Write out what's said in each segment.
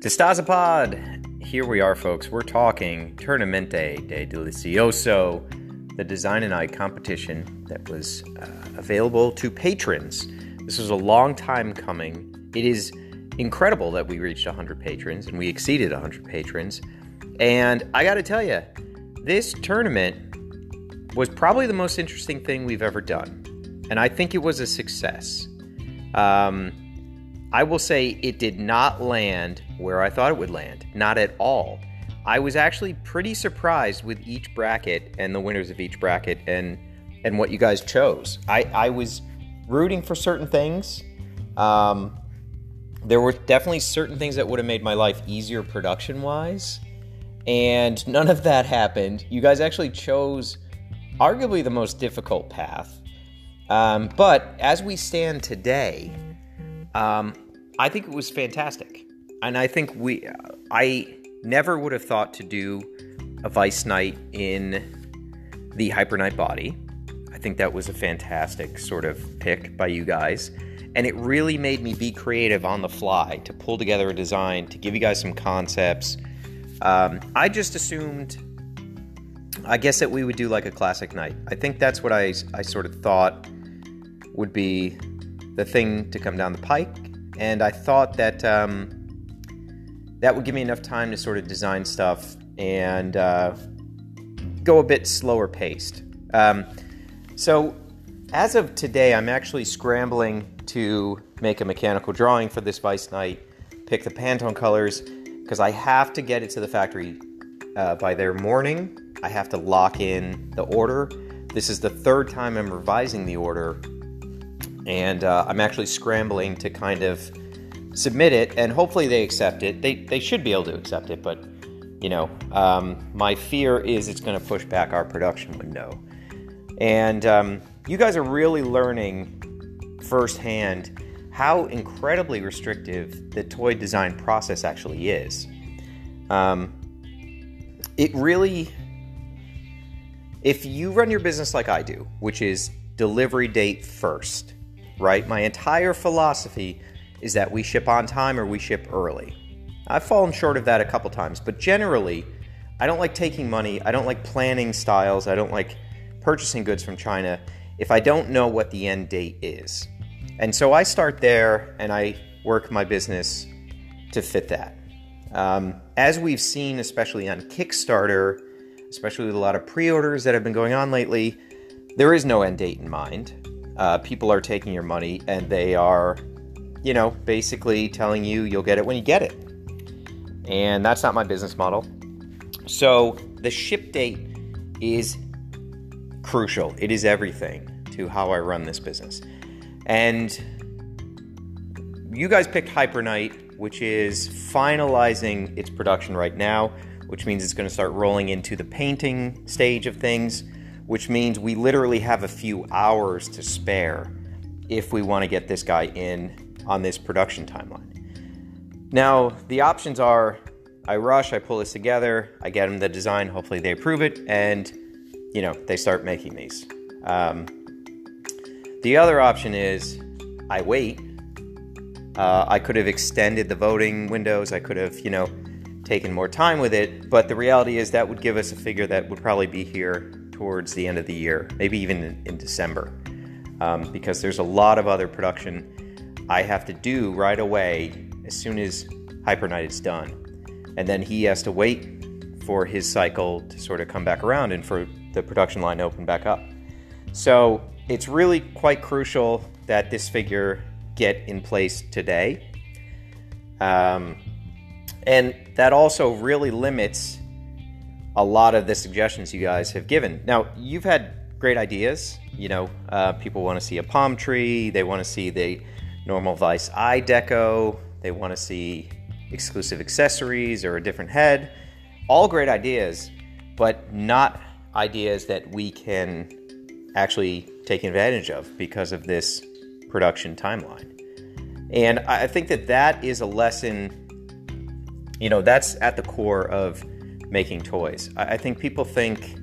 DeStasapod! Here we are, folks. We're talking Tournamente de Delicioso, the Design and Eye competition that was uh, available to patrons. This was a long time coming. It is incredible that we reached 100 patrons and we exceeded 100 patrons. And I got to tell you, this tournament was probably the most interesting thing we've ever done. And I think it was a success. Um, I will say it did not land where I thought it would land. Not at all. I was actually pretty surprised with each bracket and the winners of each bracket and and what you guys chose. I, I was rooting for certain things. Um, there were definitely certain things that would have made my life easier production wise, and none of that happened. You guys actually chose arguably the most difficult path. Um, but as we stand today, um, I think it was fantastic, and I think we. I never would have thought to do a Vice Knight in the Hyper Knight body. I think that was a fantastic sort of pick by you guys. And it really made me be creative on the fly to pull together a design, to give you guys some concepts. Um, I just assumed, I guess, that we would do like a classic knight. I think that's what I, I sort of thought would be the thing to come down the pike. And I thought that um, that would give me enough time to sort of design stuff and uh, go a bit slower paced. Um, so, as of today, I'm actually scrambling to make a mechanical drawing for this Vice Knight, pick the Pantone colors, because I have to get it to the factory uh, by their morning. I have to lock in the order. This is the third time I'm revising the order and uh, I'm actually scrambling to kind of submit it, and hopefully they accept it. They they should be able to accept it, but you know, um, my fear is it's going to push back our production window. And um, you guys are really learning firsthand how incredibly restrictive the toy design process actually is. Um, it really, if you run your business like I do, which is delivery date first, right? My entire philosophy is that we ship on time or we ship early. I've fallen short of that a couple times, but generally, I don't like taking money. I don't like planning styles. I don't like purchasing goods from China if I don't know what the end date is. And so I start there and I work my business to fit that. Um, as we've seen, especially on Kickstarter, especially with a lot of pre orders that have been going on lately, there is no end date in mind uh, people are taking your money and they are, you know, basically telling you you'll get it when you get it. And that's not my business model. So the ship date is crucial, it is everything to how I run this business. And you guys picked Hyper Knight, which is finalizing its production right now, which means it's going to start rolling into the painting stage of things which means we literally have a few hours to spare if we want to get this guy in on this production timeline. Now, the options are I rush, I pull this together, I get them the design, hopefully they approve it, and you know, they start making these. Um, the other option is I wait. Uh, I could have extended the voting windows, I could have, you know, taken more time with it, but the reality is that would give us a figure that would probably be here towards the end of the year, maybe even in, December, um, because there's a lot of other production I have to do right away as soon as Hyper Knight is done. And then he has to wait for his cycle to sort of come back around and for the production line to open back up. So it's really quite crucial that this figure get in place today. Um, and that also really limits a lot of the suggestions you guys have given. Now, you've had great ideas. You know, uh, people want to see a palm tree, they want to see the normal Vice eye deco, they want to see exclusive accessories or a different head. All great ideas, but not ideas that we can actually take advantage of because of this production timeline. And I think that that is a lesson, you know, that's at the core of making toys. I, think people think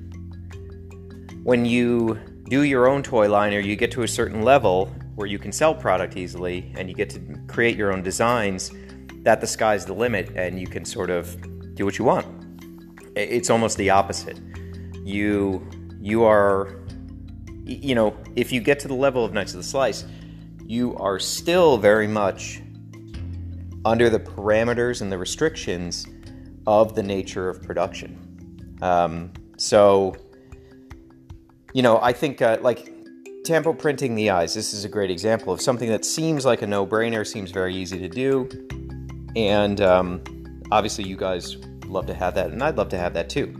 when you do your own toy line or you get to a certain level where you can sell product easily and you get to create your own designs, that the sky's the limit and you can sort of do what you want. It's almost the opposite. You you are you know, if you get to the level of Knights of the Slice, you are still very much under the parameters and the restrictions of the nature of production. Um, so, you know, I think uh, like tampo printing the eyes, this is a great example of something that seems like a no brainer, seems very easy to do. And um, obviously, you guys love to have that, and I'd love to have that too.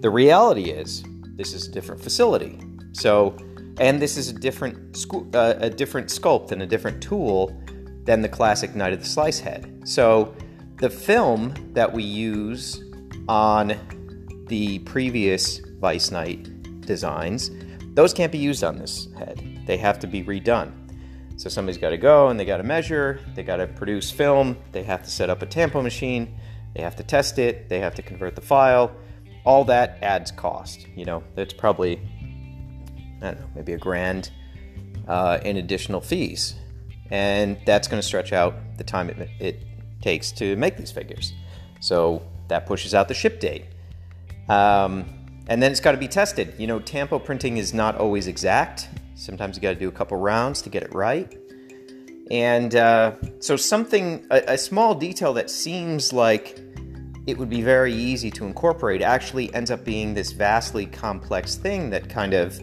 The reality is, this is a different facility. So, and this is a different scu- uh, a different sculpt and a different tool than the classic Knight of the Slice head. So, the film that we use on the previous Vice Knight designs, those can't be used on this head. They have to be redone. So somebody's got to go and they got to measure, they got to produce film, they have to set up a tampo machine, they have to test it, they have to convert the file. All that adds cost. You know, it's probably, I don't know, maybe a grand uh, in additional fees. And that's going to stretch out the time it, it takes to make these figures. So that pushes out the ship date. Um, and then it's got to be tested. You know, tampo printing is not always exact. Sometimes you got to do a couple rounds to get it right. And uh, so, something, a, a small detail that seems like it would be very easy to incorporate actually ends up being this vastly complex thing that kind of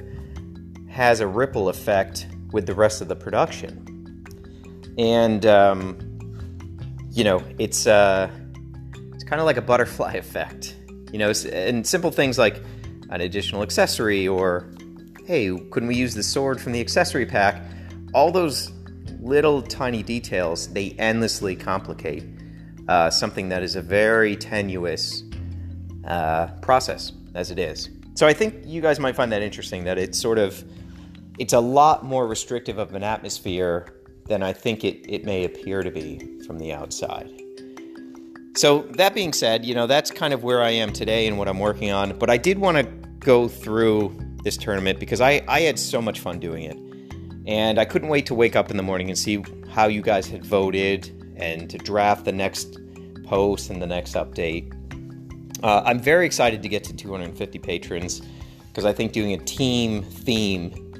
has a ripple effect with the rest of the production. And um, you know, it's uh, it's kind of like a butterfly effect. You know, and simple things like an additional accessory or hey, couldn't we use the sword from the accessory pack? All those little tiny details they endlessly complicate uh, something that is a very tenuous uh, process as it is. So I think you guys might find that interesting that it's sort of it's a lot more restrictive of an atmosphere than I think it, it may appear to be from the outside. So, that being said, you know, that's kind of where I am today and what I'm working on. But I did want to go through this tournament because I, I had so much fun doing it. And I couldn't wait to wake up in the morning and see how you guys had voted and to draft the next post and the next update. Uh, I'm very excited to get to 250 patrons because I think doing a team theme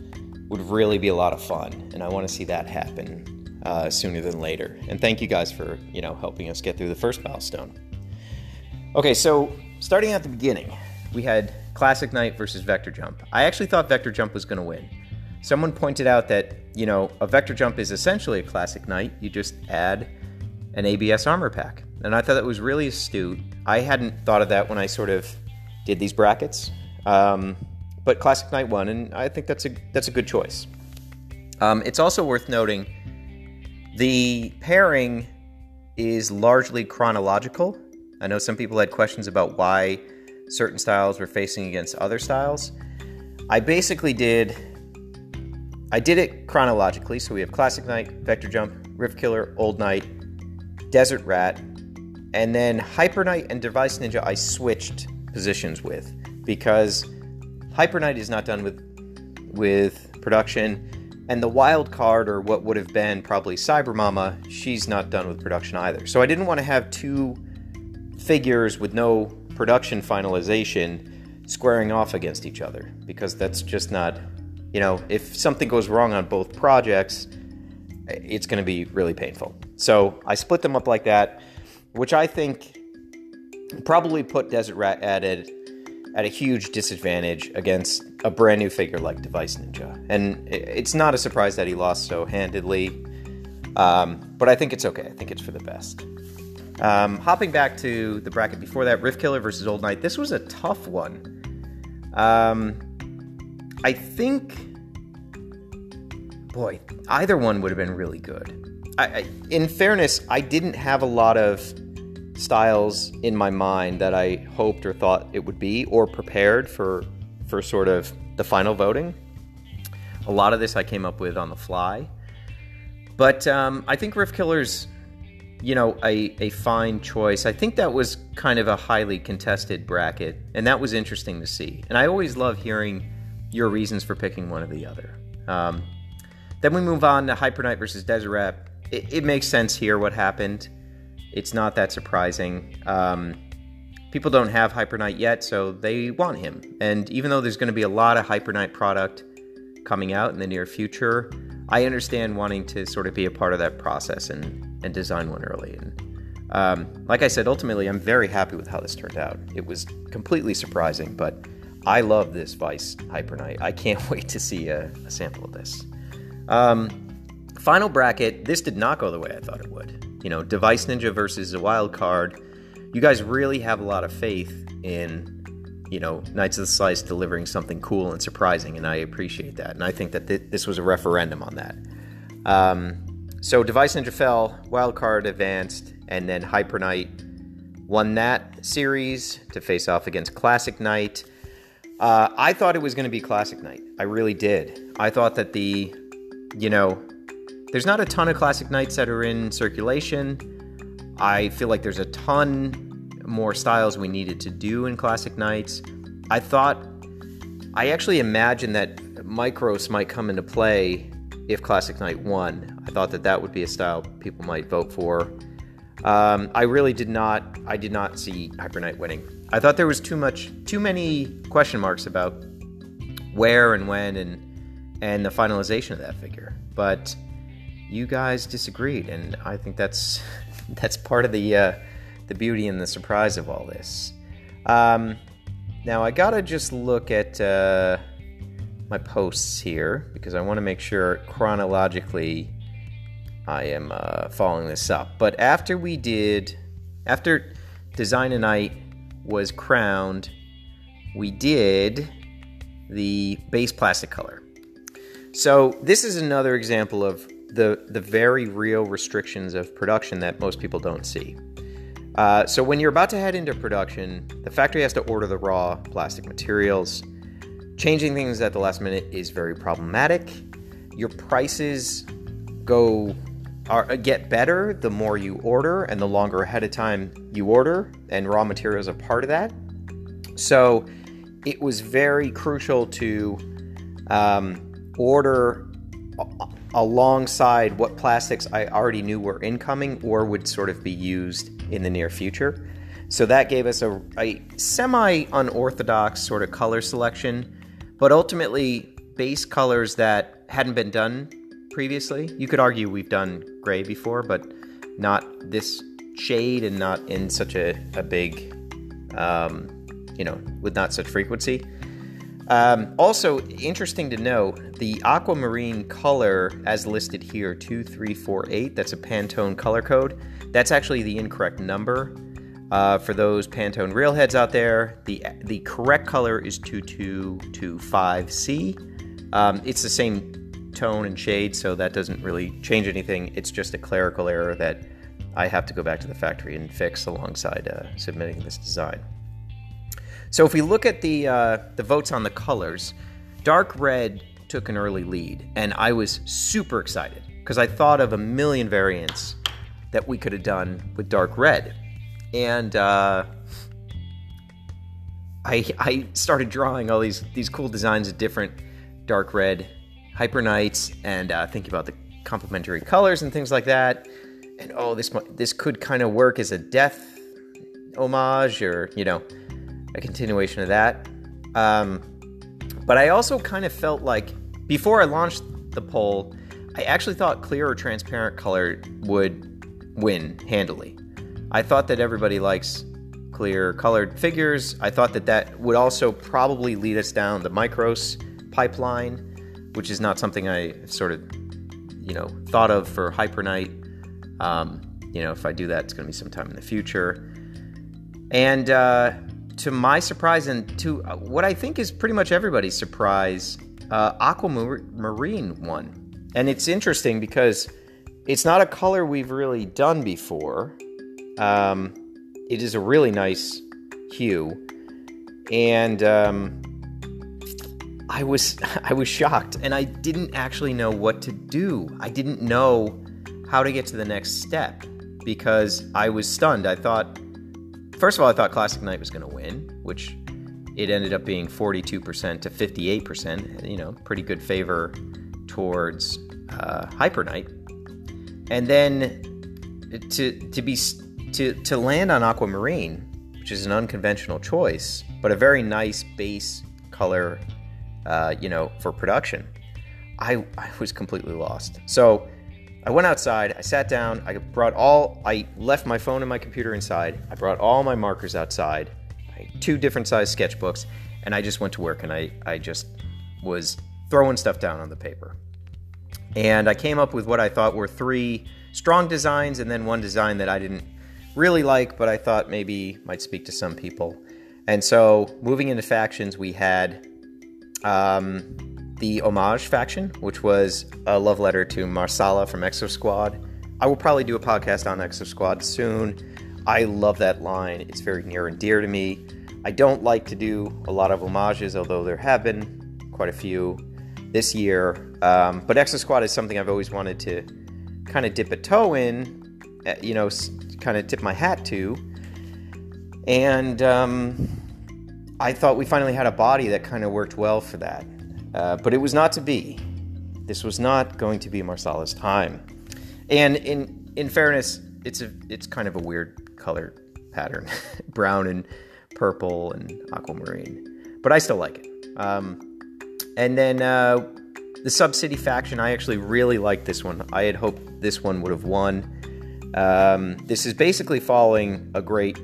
would really be a lot of fun, and I want to see that happen uh, sooner than later. And thank you guys for you know helping us get through the first milestone. Okay, so starting at the beginning, we had Classic Knight versus Vector Jump. I actually thought Vector Jump was going to win. Someone pointed out that you know a Vector Jump is essentially a Classic Knight. You just add an ABS armor pack, and I thought that was really astute. I hadn't thought of that when I sort of did these brackets. Um, but Classic Knight won, and I think that's a that's a good choice. Um, it's also worth noting the pairing is largely chronological. I know some people had questions about why certain styles were facing against other styles. I basically did I did it chronologically. So we have Classic Knight, Vector Jump, Rift Killer, Old Knight, Desert Rat, and then Hyper Knight and Device Ninja I switched positions with because Hyper Knight is not done with with production, and the wild card, or what would have been probably Cyber Mama, she's not done with production either. So I didn't want to have two figures with no production finalization squaring off against each other because that's just not, you know, if something goes wrong on both projects, it's going to be really painful. So I split them up like that, which I think probably put Desert Rat at it at a huge disadvantage against a brand new figure like Device Ninja. And it's not a surprise that he lost so handedly, um, but I think it's okay. I think it's for the best. Um, hopping back to the bracket before that, Rift Killer versus Old Knight. This was a tough one. Um, I think, boy, either one would have been really good. I, I, in fairness, I didn't have a lot of styles in my mind that I hoped or thought it would be, or prepared for for sort of the final voting. A lot of this I came up with on the fly, but um, I think Rift Killer's, you know, a a fine choice. I think that was kind of a highly contested bracket, and that was interesting to see. And I always love hearing your reasons for picking one or the other. Um, then we move on to Hyper Knight versus Desert Rat. It, it makes sense here what happened It's not that surprising. Um, people don't have Hyper Knight yet, so they want him. And even though there's going to be a lot of Hyper Knight product coming out in the near future, I understand wanting to sort of be a part of that process and, and design one early. And um, like I said, ultimately, I'm very happy with how this turned out. It was completely surprising, but I love this Vice Hyper Knight. I can't wait to see a, a sample of this. Um, final bracket, this did not go the way I thought it would. You know, Device Ninja versus a wild card. You guys really have a lot of faith in you know, Knights of the Slice delivering something cool and surprising, and I appreciate that. And I think that th- this was a referendum on that. Um, so Device Ninja fell, Wildcard advanced, and then Hyper Knight won that series to face off against Classic Knight. Uh, I thought it was going to be Classic Knight. I really did. I thought that the, you know, there's not a ton of Classic Knights that are in circulation. I feel like there's a ton more styles we needed to do in Classic Knights. I thought, I actually imagined that Micros might come into play if Classic Knight won. I thought that that would be a style people might vote for. Um, I really did not. I did not see Hyper Knight winning. I thought there was too much, too many question marks about where and when and and the finalization of that figure. But you guys disagreed, and I think that's that's part of the uh, the beauty and the surprise of all this. Um, now, I gotta just look at uh, my posts here because I want to make sure chronologically I am uh, following this up. But after we did, after Design a Knight was crowned, we did the base plastic color. So this is another example of the the very real restrictions of production that most people don't see. Uh, so when you're about to head into production, the factory has to order the raw plastic materials. Changing things at the last minute is very problematic. Your prices go are, get better the more you order and the longer ahead of time you order, and raw materials are part of that. So it was very crucial to um, order alongside what plastics I already knew were incoming or would sort of be used in the near future. So that gave us a, a semi unorthodox sort of color selection, but ultimately base colors that hadn't been done previously. You could argue we've done gray before, but not this shade and not in such a, a big, um, you know, with not such frequency. Um, also, interesting to know the aquamarine color, as listed here, 2348, that's a Pantone color code. That's actually the incorrect number. Uh, for those Pantone railheads out there, the the correct color is 2225C. Um, it's the same tone and shade, so that doesn't really change anything. It's just a clerical error that I have to go back to the factory and fix alongside uh, submitting this design. So if we look at the uh, the votes on the colors, dark red took an early lead, and I was super excited because I thought of a million variants that we could have done with dark red. And uh, I, I started drawing all these, these cool designs of different dark red hyper knights and uh, thinking about the complementary colors and things like that. And oh, this this could kind of work as a death homage or you know a continuation of that. Um, but I also kind of felt like before I launched the poll, I actually thought clear or transparent color would win handily. I thought that everybody likes clear colored figures. I thought that that would also probably lead us down the Micros pipeline, which is not something I sort of, you know, thought of for Hyper Knight. Um, you know, if I do that, it's going to be sometime in the future. And uh, to my surprise, and to uh, what I think is pretty much everybody's surprise, uh, Aquamarine won. And it's interesting because it's not a color we've really done before. Um, it is a really nice hue, and um, I was I was shocked, and I didn't actually know what to do. I didn't know how to get to the next step because I was stunned. I thought, first of all, I thought Classic Knight was going to win, which it ended up being 42% to 58%. You know, pretty good favor towards uh, Hyper Knight and then to to be to to land on aquamarine, which is an unconventional choice, but a very nice base color, uh, you know, for production. I I was completely lost. So I went outside. I sat down. I brought all. I left my phone and my computer inside. I brought all my markers outside. two different size sketchbooks, and I just went to work. And I I just was throwing stuff down on the paper. And I came up with what I thought were three strong designs, and then one design that I didn't really like, but I thought maybe might speak to some people. And so, moving into factions, we had um, the Homage faction, which was a love letter to Marsala from Exo Squad. I will probably do a podcast on Exo Squad soon. I love that line, it's very near and dear to me. I don't like to do a lot of homages, although there have been quite a few this year. Um, but Exo Squad is something I've always wanted to kind of dip a toe in, eh, you know, kind of tip my hat to. And um, I thought we finally had a body that kind of worked well for that. Uh, but it was not to be. This was not going to be Marsala's time. And in in fairness, it's a it's kind of a weird color pattern, brown and purple and aquamarine. But I still like it. Um, and then uh, the Sub City faction, I actually really like this one. I had hoped this one would have won. Um, this is basically following a great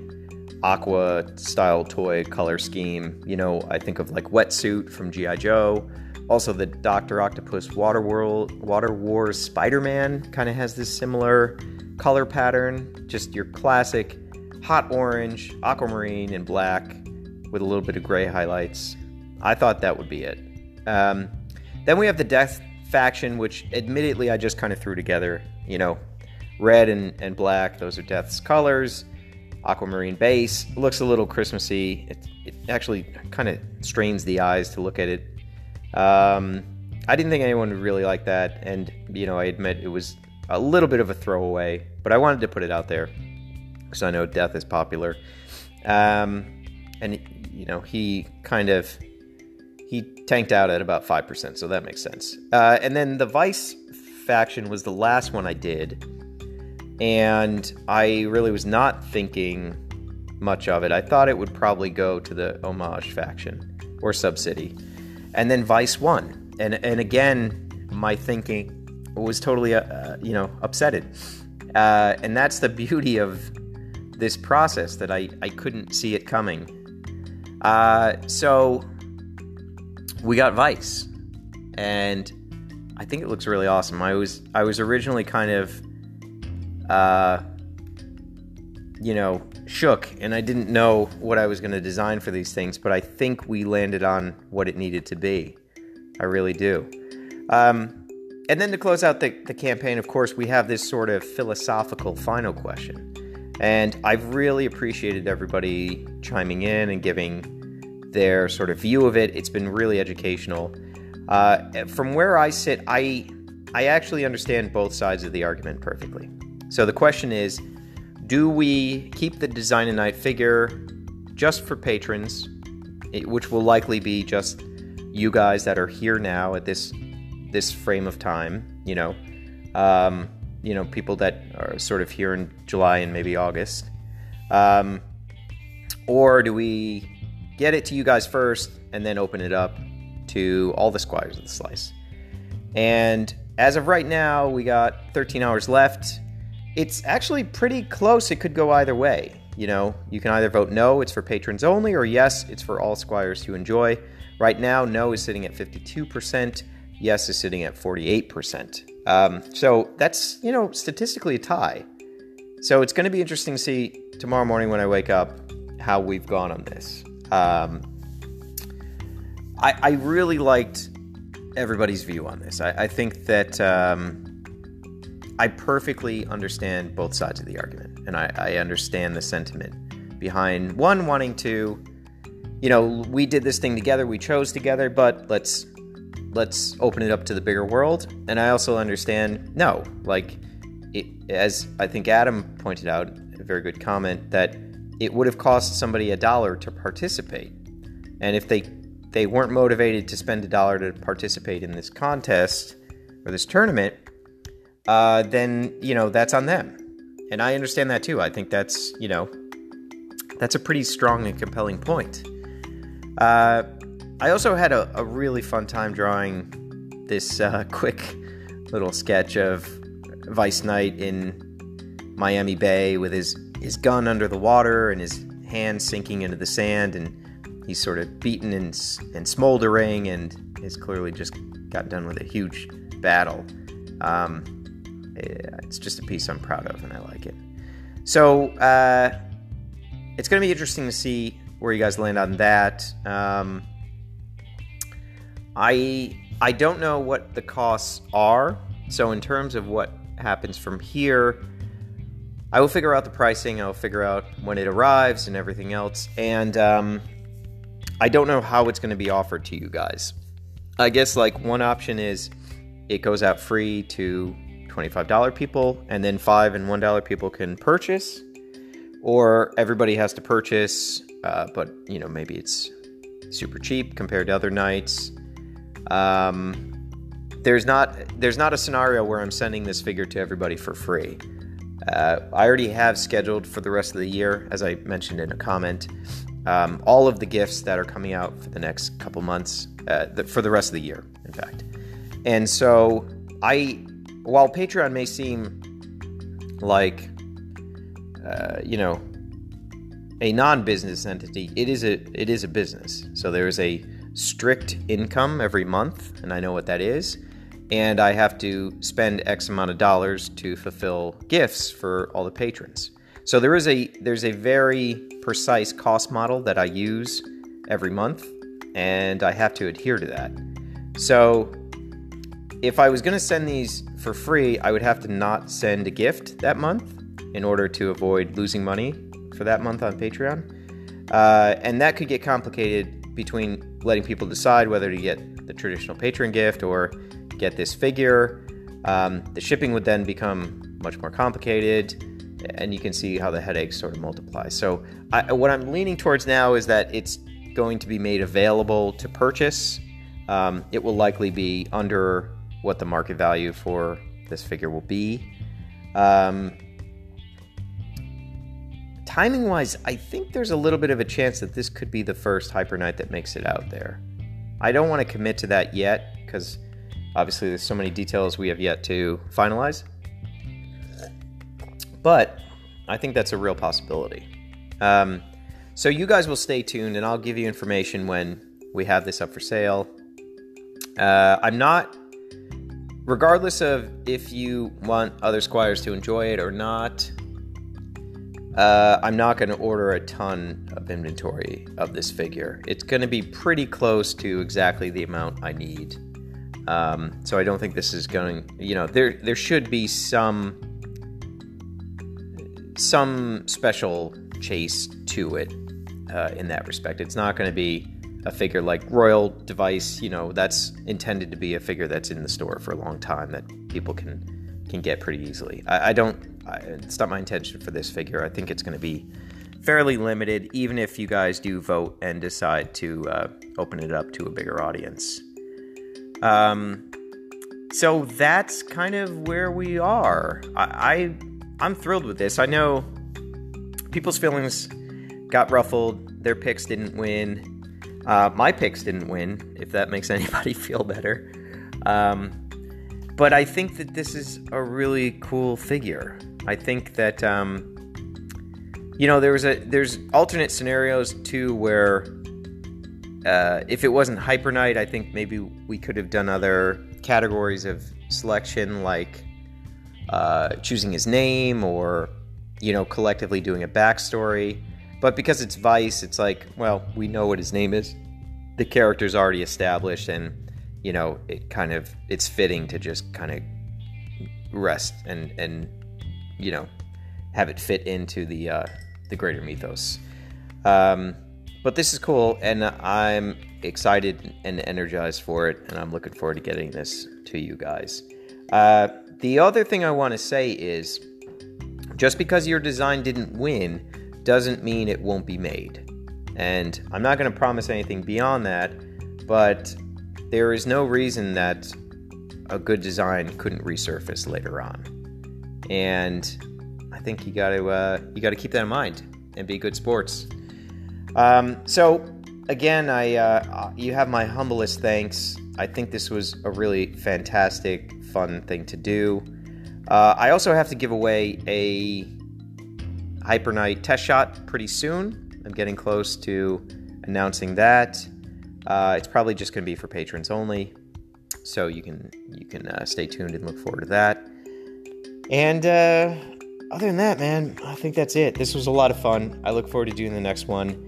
aqua style toy color scheme. You know, I think of like Wetsuit from G.I. Joe. Also, the Doctor Octopus Water World Water Wars Spider Man kind of has this similar color pattern. Just your classic hot orange, aquamarine, and black with a little bit of gray highlights. I thought that would be it. Um, then we have the Death faction, which admittedly I just kind of threw together. You know, red and, and black, those are Death's colors aquamarine base. It looks a little Christmassy. It, it actually kind of strains the eyes to look at it. Um, I didn't think anyone would really like that, and you know, I admit it was a little bit of a throwaway, but I wanted to put it out there because I know Death is popular. Um, and you know, he kind of he tanked out at about five percent, so that makes sense. Uh, and then the Vice faction was the last one I did and I really was not thinking much of it. I thought it would probably go to the Homage faction or Subcity, and then Vice won. And and again, my thinking was totally uh, uh, you know upsetted, uh, and that's the beauty of this process that I I couldn't see it coming. Uh, so we got Vice, and I think it looks really awesome. I was I was originally kind of uh, you know, shook and I didn't know what I was going to design for these things, but I think we landed on what it needed to be. I really do. Um, and then to close out the, the campaign, of course, we have this sort of philosophical final question. And I've really appreciated everybody chiming in and giving their sort of view of it. It's been really educational. Uh, from where I sit, I I actually understand both sides of the argument perfectly. So the question is do we keep the Design a Knight figure just for patrons, which will likely be just you guys that are here now at this this frame of time, you know, um, you know, people that are sort of here in July and maybe August, um, or do we get it to you guys first and then open it up to all the squires of the slice? And as of right now, we got 13 hours left it's actually pretty close. It could go either way. You know, you can either vote no, it's for patrons only, or yes, it's for all squires to enjoy. Right now, no is sitting at 52%, yes is sitting at 48%. Um, so that's, you know, statistically a tie. So it's going to be interesting to see tomorrow morning when I wake up how we've gone on this. Um, I, I, really liked everybody's view on this. I, I think that. Um, I perfectly understand both sides of the argument, and I, I understand the sentiment behind one wanting to, you know, we did this thing together, we chose together, but let's let's open it up to the bigger world. And I also understand no, like it, as I think Adam pointed out, a very good comment that it would have cost somebody a dollar to participate, and if they they weren't motivated to spend a dollar to participate in this contest or this tournament, uh, then you know that's on them. and I understand that too. I think that's you know that's a pretty strong and compelling point. Uh, I also had a, a, really fun time drawing this uh, quick little sketch of Vice Knight in Miami Bay with his his gun under the water and his hand sinking into the sand, and he's sort of beaten and, and smoldering, and has clearly just got done with a huge battle. Um, it's just a piece I'm proud of, and I like it. So uh, it's going to be interesting to see where you guys land on that. Um, I I don't know what the costs are. So in terms of what happens from here, I will figure out the pricing. I'll figure out when it arrives and everything else. And um, I don't know how it's going to be offered to you guys. I guess like one option is it goes out free to $25 people, and then five and $1 people can purchase, or everybody has to purchase, uh, but you know, maybe it's super cheap compared to other knights. Um, there's not there's not a scenario where I'm sending this figure to everybody for free. Uh, I already have scheduled for the rest of the year, as I mentioned in a comment, um, all of the gifts that are coming out for the next couple months, uh, the, for the rest of the year, in fact. And so, I, while Patreon may seem like, uh, you know, a non-business entity, it is a it is a business. So there is a strict income every month, and I know what that is and I have to spend X amount of dollars to fulfill gifts for all the patrons. So there is a there's a very precise cost model that I use every month, and I have to adhere to that. So if I was going to send these for free, I would have to not send a gift that month in order to avoid losing money for that month on Patreon. Uh, and that could get complicated between letting people decide whether to get the traditional patron gift or get this figure. Um, the shipping would then become much more complicated, and you can see how the headaches sort of multiply. So, I, what I'm leaning towards now is that it's going to be made available to purchase. Um, it will likely be under what the market value for this figure will be. Um, timing wise, I think there's a little bit of a chance that this could be the first Hyper Knight that makes it out there. I don't want to commit to that yet because Obviously, there's so many details we have yet to finalize. But I think that's a real possibility. Um, so you guys will stay tuned, and I'll give you information when we have this up for sale. Uh, I'm not, regardless of if you want other squires to enjoy it or not. Uh, I'm not going to order a ton of inventory of this figure. It's going to be pretty close to exactly the amount I need. Um, so I don't think this is going. You know, there there should be some some special chase to it uh, in that respect. It's not going to be a figure like Royal Device. You know, that's intended to be a figure that's in the store for a long time that people can can get pretty easily. I, I don't. I, it's not my intention for this figure. I think it's going to be fairly limited, even if you guys do vote and decide to uh, open it up to a bigger audience. Um, so that's kind of where we are. I, I am thrilled with this. I know people's feelings got ruffled. Their picks didn't win. Uh, my picks didn't win. If that makes anybody feel better. Um, but I think that this is a really cool figure. I think that um, you know there's a there's alternate scenarios too where uh, if it wasn't Hyper Knight, I think maybe we could have done other categories of selection, like uh, choosing his name or you know collectively doing a backstory. But because it's Vice, it's like, well, we know what his name is. The character's already established, and you know, it kind of it's fitting to just kind of rest and and you know have it fit into the uh, the greater mythos. Um, but this is cool, and I'm excited and energized for it, and I'm looking forward to getting this to you guys. Uh, the other thing I want to say is just because your design didn't win doesn't mean it won't be made. And I'm not going to promise anything beyond that, but there is no reason that a good design couldn't resurface later on. And I think you got to uh, you got to keep that in mind and be good sports. Um, so again, I uh, you have my humblest thanks. I think this was a really fantastic, fun thing to do. Uh, I also have to give away a Hyper Knight test shot pretty soon. I'm getting close to announcing that. Uh, it's probably just going to be for patrons only, so you can you can uh, stay tuned and look forward to that. And uh, other than that, man, I think that's it. This was a lot of fun. I look forward to doing the next one.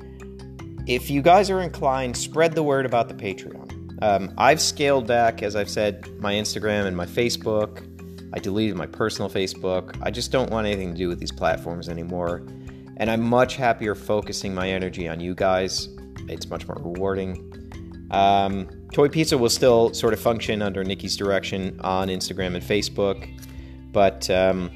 If you guys are inclined, spread the word about the Patreon. Um, I've scaled back, as I've said, my Instagram and my Facebook. I deleted my personal Facebook. I just don't want anything to do with these platforms anymore. And I'm much happier focusing my energy on you guys. It's much more rewarding. Um, Toy Pizza will still sort of function under Nikki's direction on Instagram and Facebook, but um,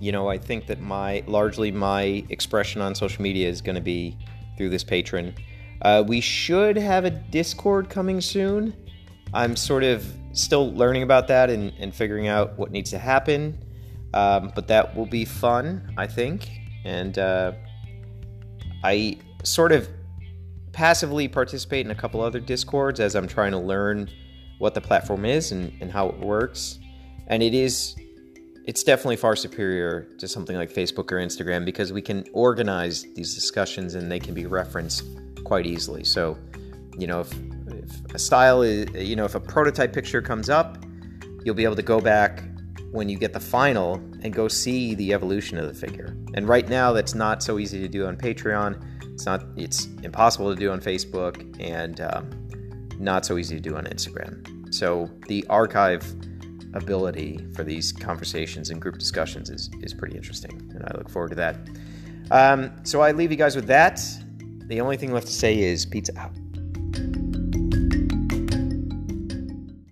you know, I think that my largely my expression on social media is going to be through this patron. Uh, we should have a Discord coming soon. I'm sort of still learning about that and, and figuring out what needs to happen, um, but that will be fun, I think. And uh, I sort of passively participate in a couple other discords as I'm trying to learn what the platform is and, and how it works. And it is it's definitely far superior to something like Facebook or Instagram because we can organize these discussions and they can be referenced quite easily. So, you know, if, a style is, you know, if a prototype picture comes up, you'll be able to go back when you get the final and go see the evolution of the figure. And right now, that's not so easy to do on Patreon. It's not. It's impossible to do on Facebook, and um, not so easy to do on Instagram. So the archive ability for these conversations and group discussions is, is pretty interesting, and I look forward to that. Um, so I leave you guys with that. The only thing left to say is pizza out.